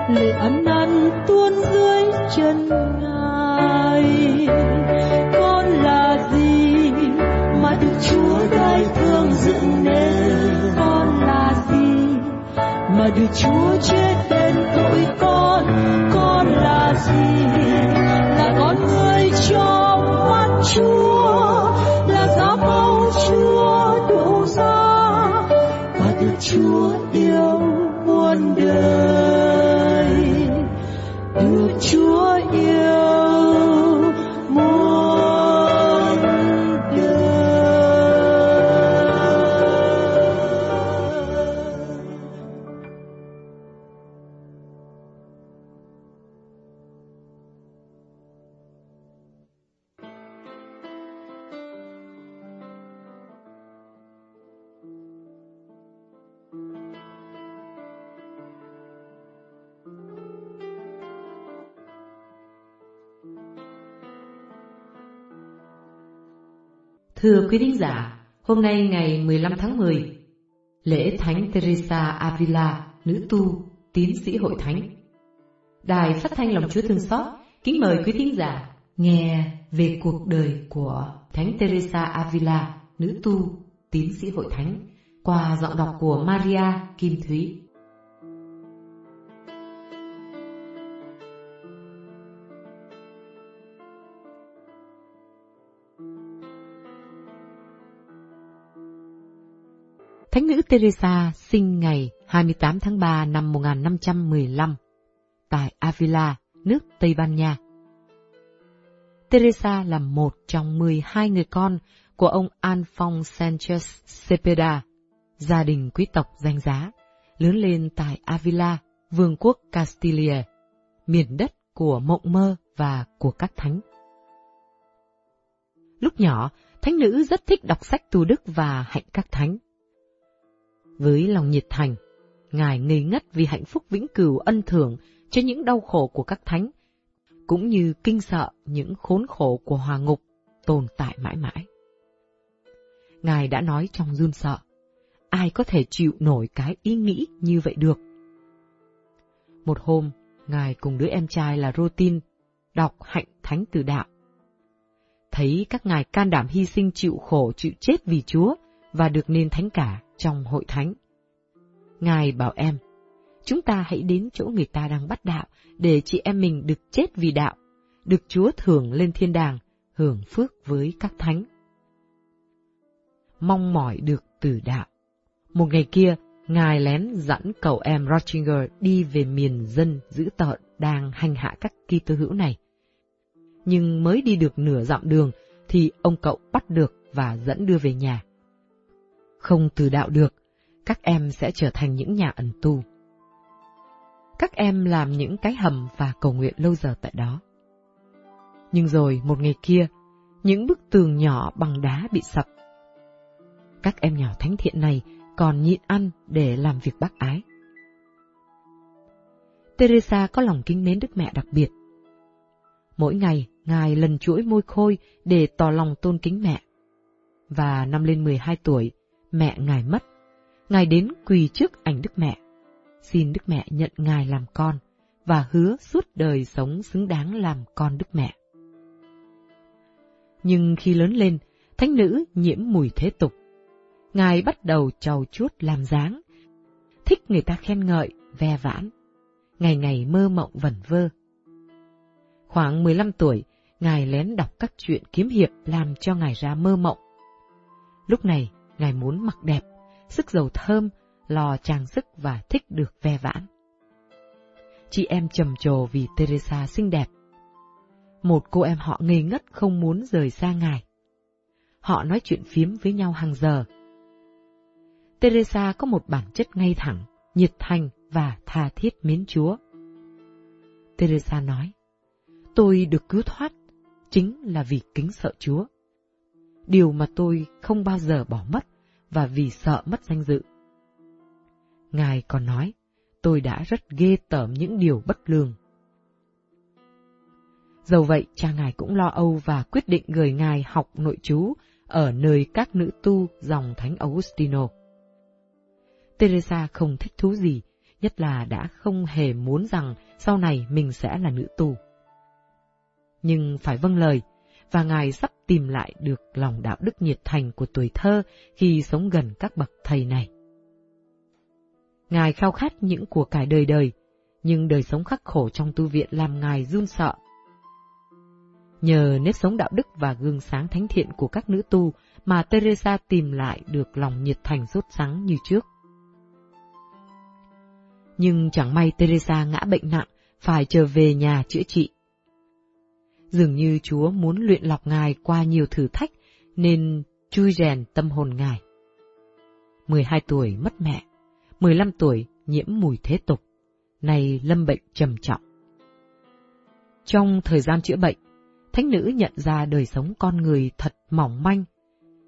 lời ăn năn tuôn dưới chân ngài. Con là gì mà được chúa đại thương dựng nên? Con là gì mà được chúa chết tên tội con? Con là gì là con người trong mắt chúa, là giá mẫu chúa đổ ra? Và được chúa yêu muôn Thưa quý thính giả, hôm nay ngày 15 tháng 10, lễ Thánh Teresa Avila, nữ tu, tiến sĩ hội thánh. Đài phát thanh lòng Chúa Thương Xót kính mời quý thính giả nghe về cuộc đời của Thánh Teresa Avila, nữ tu, tiến sĩ hội thánh qua giọng đọc của Maria Kim Thúy. Thánh nữ Teresa sinh ngày 28 tháng 3 năm 1515 tại Avila, nước Tây Ban Nha. Teresa là một trong 12 người con của ông Alphonse Sanchez Cepeda, gia đình quý tộc danh giá, lớn lên tại Avila, vương quốc Castilla, miền đất của mộng mơ và của các thánh. Lúc nhỏ, thánh nữ rất thích đọc sách tu đức và hạnh các thánh. Với lòng nhiệt thành, Ngài ngây ngất vì hạnh phúc vĩnh cửu ân thưởng cho những đau khổ của các thánh, cũng như kinh sợ những khốn khổ của hòa ngục tồn tại mãi mãi. Ngài đã nói trong run sợ, ai có thể chịu nổi cái ý nghĩ như vậy được. Một hôm, Ngài cùng đứa em trai là Rotin đọc hạnh thánh từ đạo. Thấy các ngài can đảm hy sinh chịu khổ chịu chết vì Chúa và được nên thánh cả trong hội thánh. Ngài bảo em, chúng ta hãy đến chỗ người ta đang bắt đạo để chị em mình được chết vì đạo, được Chúa thưởng lên thiên đàng, hưởng phước với các thánh. Mong mỏi được từ đạo. Một ngày kia, Ngài lén dẫn cậu em Rochinger đi về miền dân giữ tợn đang hành hạ các kỳ tư hữu này. Nhưng mới đi được nửa dặm đường thì ông cậu bắt được và dẫn đưa về nhà. Không từ đạo được, các em sẽ trở thành những nhà ẩn tu. Các em làm những cái hầm và cầu nguyện lâu giờ tại đó. Nhưng rồi một ngày kia, những bức tường nhỏ bằng đá bị sập. Các em nhỏ thánh thiện này còn nhịn ăn để làm việc bác ái. Teresa có lòng kính mến Đức Mẹ đặc biệt. Mỗi ngày, Ngài lần chuỗi môi khôi để tỏ lòng tôn kính mẹ. Và năm lên 12 tuổi, mẹ Ngài mất. Ngài đến quỳ trước ảnh Đức Mẹ. Xin Đức Mẹ nhận Ngài làm con và hứa suốt đời sống xứng đáng làm con Đức Mẹ. Nhưng khi lớn lên, thánh nữ nhiễm mùi thế tục. Ngài bắt đầu trầu chuốt làm dáng, thích người ta khen ngợi, ve vãn, ngày ngày mơ mộng vẩn vơ. Khoảng 15 tuổi, Ngài lén đọc các chuyện kiếm hiệp làm cho Ngài ra mơ mộng. Lúc này, Ngài muốn mặc đẹp, sức dầu thơm, lò trang sức và thích được ve vãn. Chị em trầm trồ vì Teresa xinh đẹp. Một cô em họ ngây ngất không muốn rời xa Ngài. Họ nói chuyện phiếm với nhau hàng giờ. Teresa có một bản chất ngay thẳng, nhiệt thành và tha thiết mến Chúa. Teresa nói, tôi được cứu thoát chính là vì kính sợ Chúa. Điều mà tôi không bao giờ bỏ mất và vì sợ mất danh dự. Ngài còn nói, tôi đã rất ghê tởm những điều bất lương. Dầu vậy, cha ngài cũng lo âu và quyết định gửi ngài học nội chú ở nơi các nữ tu dòng Thánh Augustino. Teresa không thích thú gì, nhất là đã không hề muốn rằng sau này mình sẽ là nữ tu. Nhưng phải vâng lời, và ngài sắp tìm lại được lòng đạo đức nhiệt thành của tuổi thơ khi sống gần các bậc thầy này. Ngài khao khát những của cải đời đời, nhưng đời sống khắc khổ trong tu viện làm ngài run sợ. Nhờ nếp sống đạo đức và gương sáng thánh thiện của các nữ tu mà Teresa tìm lại được lòng nhiệt thành rốt sáng như trước. Nhưng chẳng may Teresa ngã bệnh nặng, phải trở về nhà chữa trị. Dường như Chúa muốn luyện lọc Ngài qua nhiều thử thách, nên chui rèn tâm hồn Ngài. 12 tuổi mất mẹ, 15 tuổi nhiễm mùi thế tục, nay lâm bệnh trầm trọng. Trong thời gian chữa bệnh, thánh nữ nhận ra đời sống con người thật mỏng manh.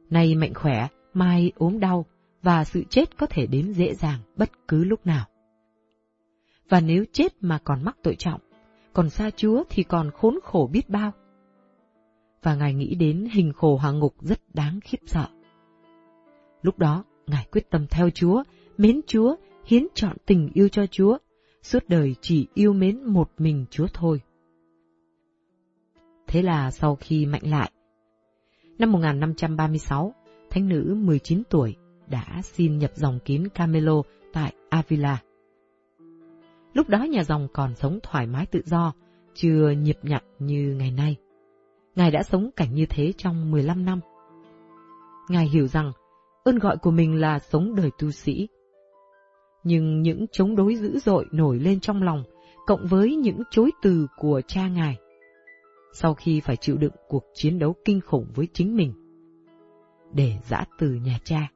Nay mạnh khỏe, mai ốm đau, và sự chết có thể đến dễ dàng bất cứ lúc nào. Và nếu chết mà còn mắc tội trọng, còn xa Chúa thì còn khốn khổ biết bao. Và Ngài nghĩ đến hình khổ hạ ngục rất đáng khiếp sợ. Lúc đó, Ngài quyết tâm theo Chúa, mến Chúa, hiến chọn tình yêu cho Chúa, suốt đời chỉ yêu mến một mình Chúa thôi. Thế là sau khi mạnh lại, năm 1536, thánh nữ 19 tuổi đã xin nhập dòng kín Camelo tại Avila. Lúc đó nhà dòng còn sống thoải mái tự do, chưa nhịp nhặt như ngày nay. Ngài đã sống cảnh như thế trong 15 năm. Ngài hiểu rằng ơn gọi của mình là sống đời tu sĩ. Nhưng những chống đối dữ dội nổi lên trong lòng, cộng với những chối từ của cha Ngài. Sau khi phải chịu đựng cuộc chiến đấu kinh khủng với chính mình, để giã từ nhà cha.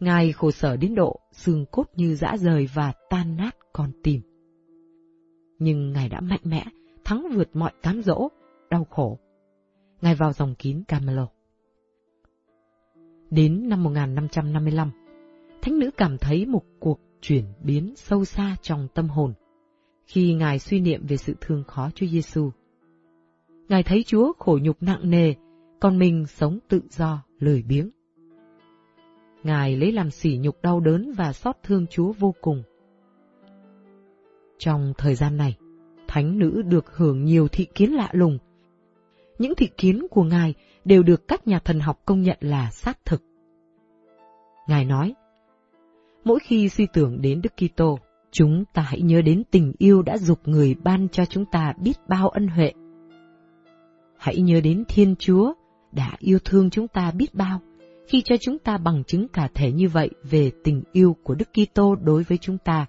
Ngài khổ sở đến độ xương cốt như dã rời và tan nát con tim. Nhưng Ngài đã mạnh mẽ, thắng vượt mọi cám dỗ, đau khổ. Ngài vào dòng kín Camelo. Đến năm 1555, thánh nữ cảm thấy một cuộc chuyển biến sâu xa trong tâm hồn khi Ngài suy niệm về sự thương khó Chúa Giêsu. Ngài thấy Chúa khổ nhục nặng nề, còn mình sống tự do, lười biếng. Ngài lấy làm sỉ nhục đau đớn và xót thương Chúa vô cùng. Trong thời gian này, thánh nữ được hưởng nhiều thị kiến lạ lùng. Những thị kiến của Ngài đều được các nhà thần học công nhận là xác thực. Ngài nói, mỗi khi suy tưởng đến Đức Kitô, chúng ta hãy nhớ đến tình yêu đã dục người ban cho chúng ta biết bao ân huệ. Hãy nhớ đến Thiên Chúa đã yêu thương chúng ta biết bao khi cho chúng ta bằng chứng cả thể như vậy về tình yêu của Đức Kitô đối với chúng ta.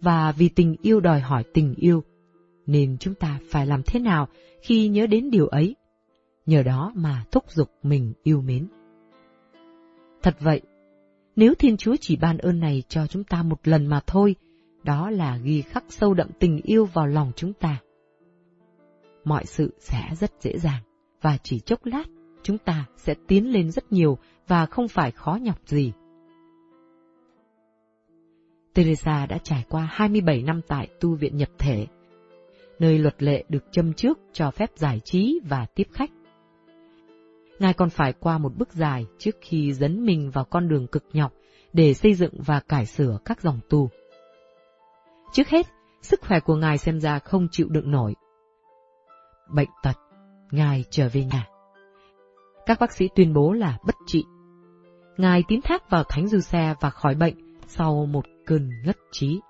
Và vì tình yêu đòi hỏi tình yêu, nên chúng ta phải làm thế nào khi nhớ đến điều ấy? nhờ đó mà thúc giục mình yêu mến. Thật vậy, nếu Thiên Chúa chỉ ban ơn này cho chúng ta một lần mà thôi, đó là ghi khắc sâu đậm tình yêu vào lòng chúng ta. Mọi sự sẽ rất dễ dàng, và chỉ chốc lát, chúng ta sẽ tiến lên rất nhiều và không phải khó nhọc gì. Teresa đã trải qua 27 năm tại tu viện nhập thể, nơi luật lệ được châm trước cho phép giải trí và tiếp khách. Ngài còn phải qua một bước dài trước khi dấn mình vào con đường cực nhọc để xây dựng và cải sửa các dòng tu. Trước hết, sức khỏe của Ngài xem ra không chịu đựng nổi. Bệnh tật, Ngài trở về nhà. Các bác sĩ tuyên bố là bất trị. Ngài tín thác vào Thánh Du Xe và khỏi bệnh sau một cơn ngất trí.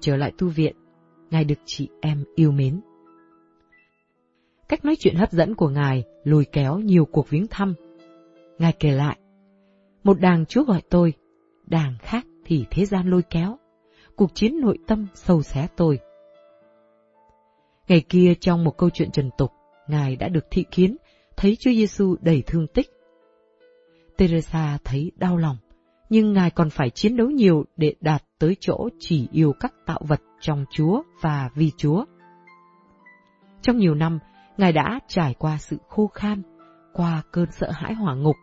Trở lại tu viện, Ngài được chị em yêu mến. Cách nói chuyện hấp dẫn của Ngài lùi kéo nhiều cuộc viếng thăm. Ngài kể lại, một đàng Chúa gọi tôi, đàng khác thì thế gian lôi kéo, cuộc chiến nội tâm sâu xé tôi. Ngày kia trong một câu chuyện trần tục, Ngài đã được thị kiến, thấy Chúa Giêsu đầy thương tích. Teresa thấy đau lòng, nhưng Ngài còn phải chiến đấu nhiều để đạt tới chỗ chỉ yêu các tạo vật trong Chúa và vì Chúa. Trong nhiều năm, Ngài đã trải qua sự khô khan, qua cơn sợ hãi hỏa ngục.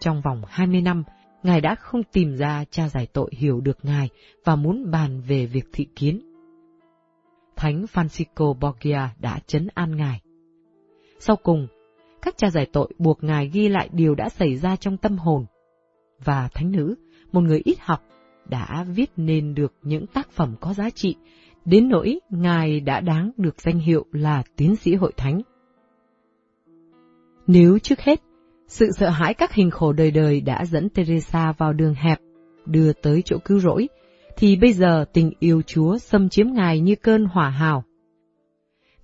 Trong vòng 20 năm, Ngài đã không tìm ra cha giải tội hiểu được Ngài và muốn bàn về việc thị kiến. Thánh Francisco Borgia đã chấn an Ngài. Sau cùng, các cha giải tội buộc Ngài ghi lại điều đã xảy ra trong tâm hồn. Và thánh nữ, một người ít học, đã viết nên được những tác phẩm có giá trị đến nỗi Ngài đã đáng được danh hiệu là tiến sĩ hội thánh. Nếu trước hết, sự sợ hãi các hình khổ đời đời đã dẫn Teresa vào đường hẹp, đưa tới chỗ cứu rỗi, thì bây giờ tình yêu Chúa xâm chiếm Ngài như cơn hỏa hào.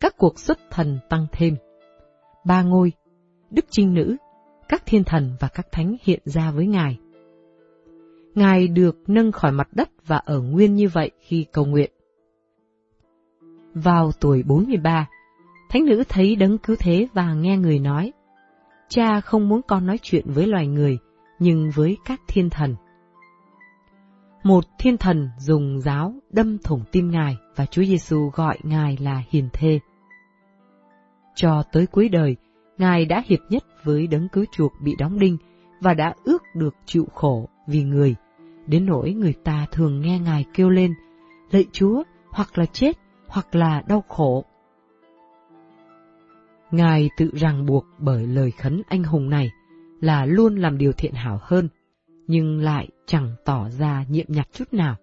Các cuộc xuất thần tăng thêm. Ba ngôi, Đức Trinh Nữ, các thiên thần và các thánh hiện ra với Ngài. Ngài được nâng khỏi mặt đất và ở nguyên như vậy khi cầu nguyện. Vào tuổi 43, thánh nữ thấy đấng cứu thế và nghe người nói, cha không muốn con nói chuyện với loài người, nhưng với các thiên thần. Một thiên thần dùng giáo đâm thủng tim Ngài và Chúa Giêsu gọi Ngài là hiền thê. Cho tới cuối đời, Ngài đã hiệp nhất với đấng cứu chuộc bị đóng đinh và đã ước được chịu khổ vì người, đến nỗi người ta thường nghe Ngài kêu lên, lạy Chúa, hoặc là chết, hoặc là đau khổ. Ngài tự ràng buộc bởi lời khấn anh hùng này là luôn làm điều thiện hảo hơn, nhưng lại chẳng tỏ ra nhiệm nhặt chút nào.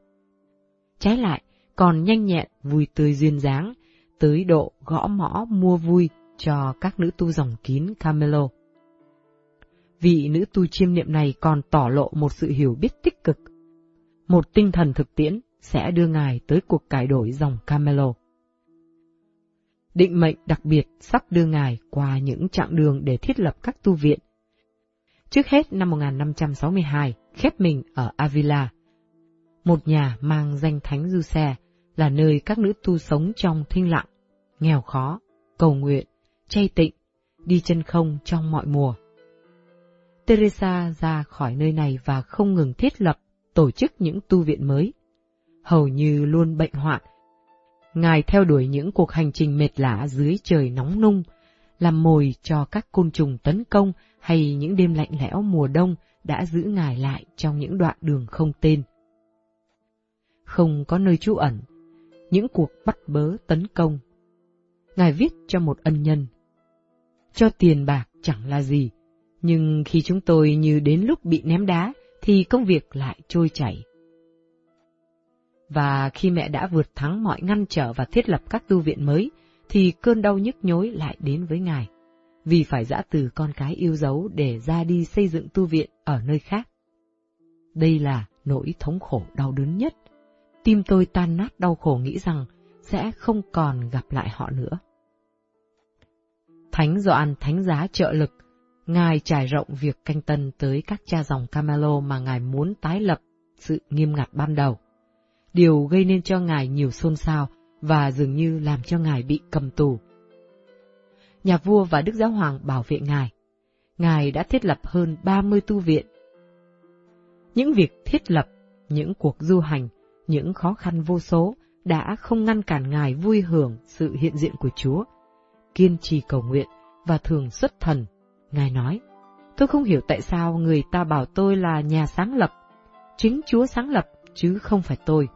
Trái lại, còn nhanh nhẹn vui tươi duyên dáng, tới độ gõ mõ mua vui cho các nữ tu dòng kín Camelo. Vị nữ tu chiêm niệm này còn tỏ lộ một sự hiểu biết tích cực, một tinh thần thực tiễn sẽ đưa ngài tới cuộc cải đổi dòng Camelo. Định mệnh đặc biệt sắp đưa ngài qua những chặng đường để thiết lập các tu viện. Trước hết năm 1562, khép mình ở Avila, một nhà mang danh Thánh Du Xe, là nơi các nữ tu sống trong thinh lặng, nghèo khó, cầu nguyện, chay tịnh, đi chân không trong mọi mùa. Teresa ra khỏi nơi này và không ngừng thiết lập, tổ chức những tu viện mới. Hầu như luôn bệnh hoạn, Ngài theo đuổi những cuộc hành trình mệt lạ dưới trời nóng nung, làm mồi cho các côn trùng tấn công hay những đêm lạnh lẽo mùa đông đã giữ Ngài lại trong những đoạn đường không tên. Không có nơi trú ẩn, những cuộc bắt bớ tấn công. Ngài viết cho một ân nhân. Cho tiền bạc chẳng là gì, nhưng khi chúng tôi như đến lúc bị ném đá, thì công việc lại trôi chảy. Và khi mẹ đã vượt thắng mọi ngăn trở và thiết lập các tu viện mới, thì cơn đau nhức nhối lại đến với ngài, vì phải giã từ con cái yêu dấu để ra đi xây dựng tu viện ở nơi khác. Đây là nỗi thống khổ đau đớn nhất. Tim tôi tan nát đau khổ nghĩ rằng sẽ không còn gặp lại họ nữa. Thánh Doan thánh giá trợ lực, Ngài trải rộng việc canh tân tới các cha dòng Camelo mà Ngài muốn tái lập sự nghiêm ngặt ban đầu điều gây nên cho ngài nhiều xôn xao và dường như làm cho ngài bị cầm tù. nhà vua và Đức Giáo Hoàng bảo vệ Ngài. Ngài đã thiết lập hơn 30 tu viện. Những việc thiết lập, những cuộc du hành, những khó khăn vô số đã không ngăn cản Ngài vui hưởng sự hiện diện của Chúa, kiên trì cầu nguyện và thường xuất thần. Ngài nói, tôi không hiểu tại sao người ta bảo tôi là nhà sáng lập. Chính Chúa sáng lập, chứ không phải tôi.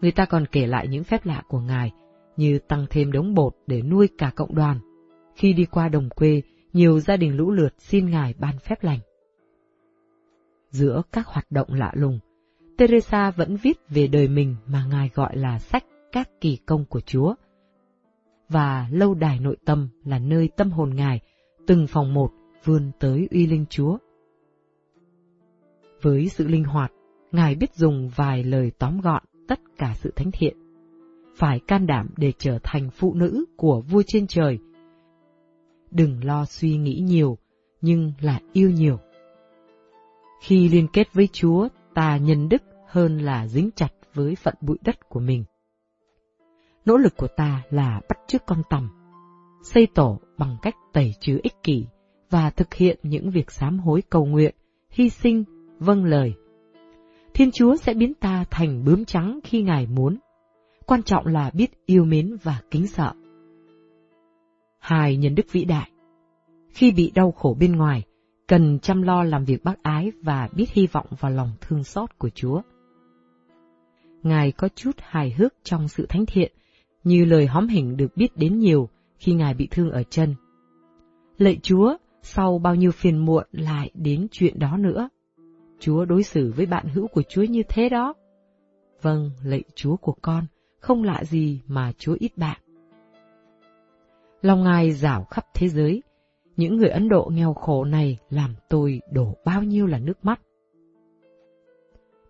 Người ta còn kể lại những phép lạ của Ngài, như tăng thêm đống bột để nuôi cả cộng đoàn. Khi đi qua đồng quê, nhiều gia đình lũ lượt xin Ngài ban phép lành. Giữa các hoạt động lạ lùng, Teresa vẫn viết về đời mình mà Ngài gọi là sách các kỳ công của Chúa. Và lâu đài nội tâm là nơi tâm hồn Ngài, từng phòng một vươn tới uy linh Chúa. Với sự linh hoạt, Ngài biết dùng vài lời tóm gọn tất cả sự thánh thiện. Phải can đảm để trở thành phụ nữ của vua trên trời. Đừng lo suy nghĩ nhiều, nhưng là yêu nhiều. Khi liên kết với Chúa, ta nhân đức hơn là dính chặt với phận bụi đất của mình. Nỗ lực của ta là bắt chước con tầm, xây tổ bằng cách tẩy trừ ích kỷ và thực hiện những việc sám hối cầu nguyện, hy sinh, vâng lời. Thiên Chúa sẽ biến ta thành bướm trắng khi Ngài muốn. Quan trọng là biết yêu mến và kính sợ. Hai nhân đức vĩ đại. Khi bị đau khổ bên ngoài, cần chăm lo làm việc bác ái và biết hy vọng vào lòng thương xót của Chúa. Ngài có chút hài hước trong sự thánh thiện, như lời hóm hình được biết đến nhiều khi Ngài bị thương ở chân. Lạy Chúa, sau bao nhiêu phiền muộn lại đến chuyện đó nữa. Chúa đối xử với bạn hữu của Chúa như thế đó. Vâng, lạy Chúa của con, không lạ gì mà Chúa ít bạn. Lòng Ngài rảo khắp thế giới, những người Ấn Độ nghèo khổ này làm tôi đổ bao nhiêu là nước mắt.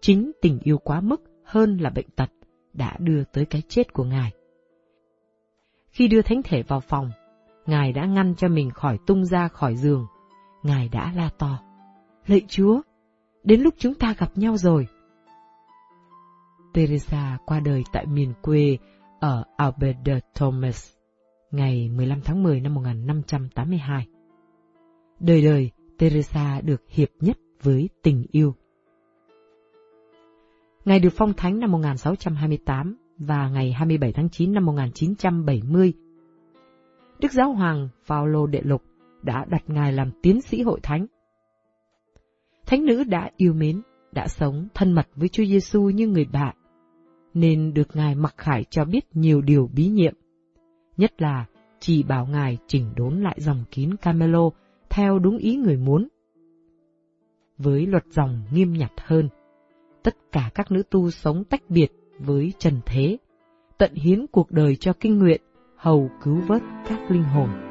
Chính tình yêu quá mức hơn là bệnh tật đã đưa tới cái chết của Ngài. Khi đưa thánh thể vào phòng, Ngài đã ngăn cho mình khỏi tung ra khỏi giường. Ngài đã la to. Lạy Chúa, đến lúc chúng ta gặp nhau rồi. Teresa qua đời tại miền quê ở Albert Thomas ngày 15 tháng 10 năm 1582. Đời đời, Teresa được hiệp nhất với tình yêu. Ngài được phong thánh năm 1628 và ngày 27 tháng 9 năm 1970. Đức Giáo Hoàng Phaolô Đệ Lục đã đặt Ngài làm tiến sĩ hội thánh. Thánh nữ đã yêu mến, đã sống thân mật với Chúa Giêsu như người bạn, nên được Ngài mặc khải cho biết nhiều điều bí nhiệm. Nhất là chỉ bảo Ngài chỉnh đốn lại dòng kín Camelo theo đúng ý người muốn. Với luật dòng nghiêm nhặt hơn, tất cả các nữ tu sống tách biệt với trần thế, tận hiến cuộc đời cho kinh nguyện, hầu cứu vớt các linh hồn.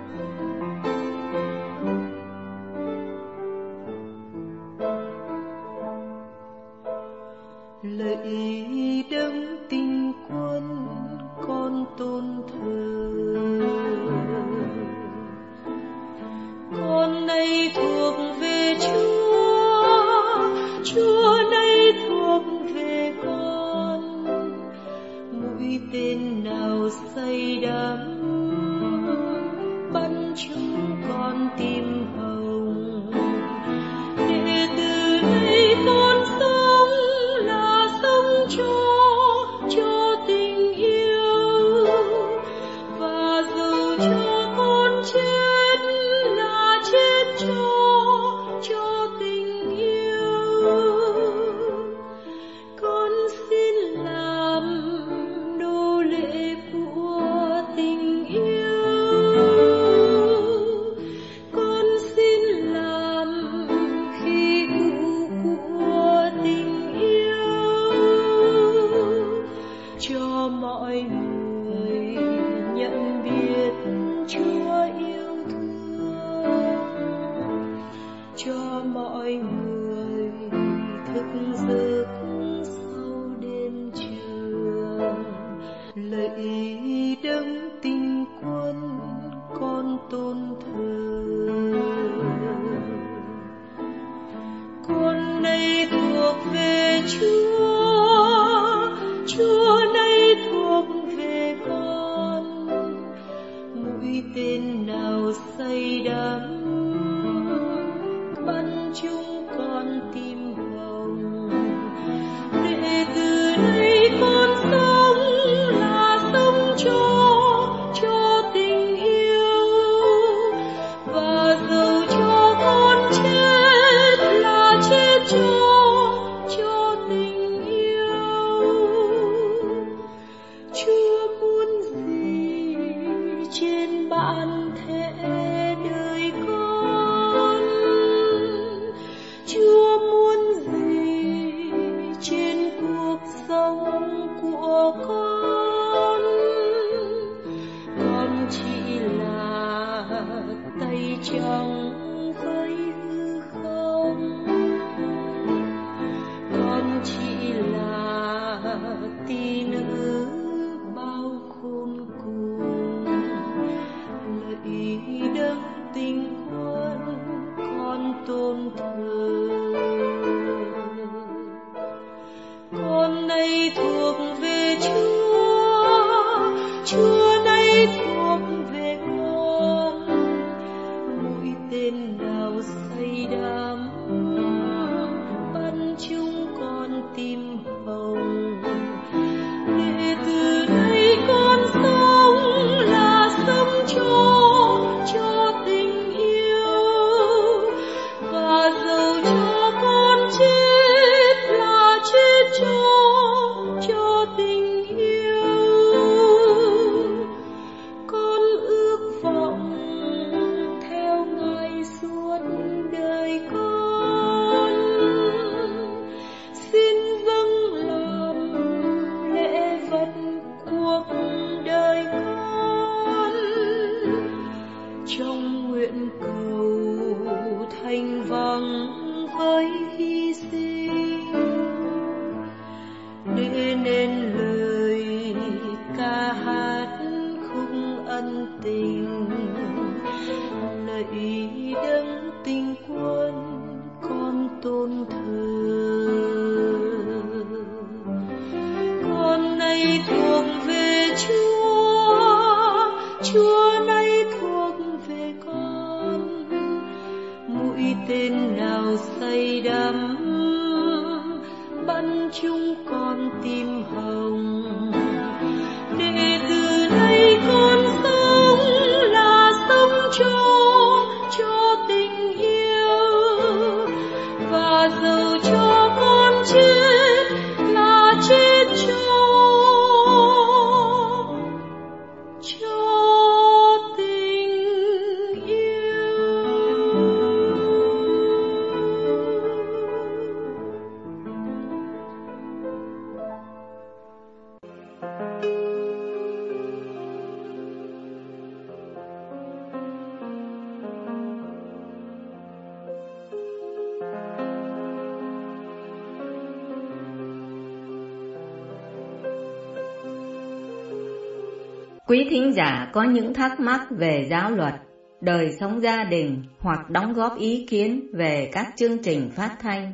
giả có những thắc mắc về giáo luật, đời sống gia đình hoặc đóng góp ý kiến về các chương trình phát thanh.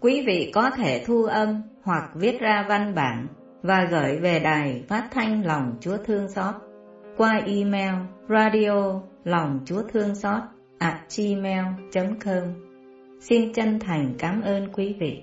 Quý vị có thể thu âm hoặc viết ra văn bản và gửi về đài phát thanh lòng Chúa Thương Xót qua email radio lòng Chúa Thương Xót at gmail.com. Xin chân thành cảm ơn quý vị.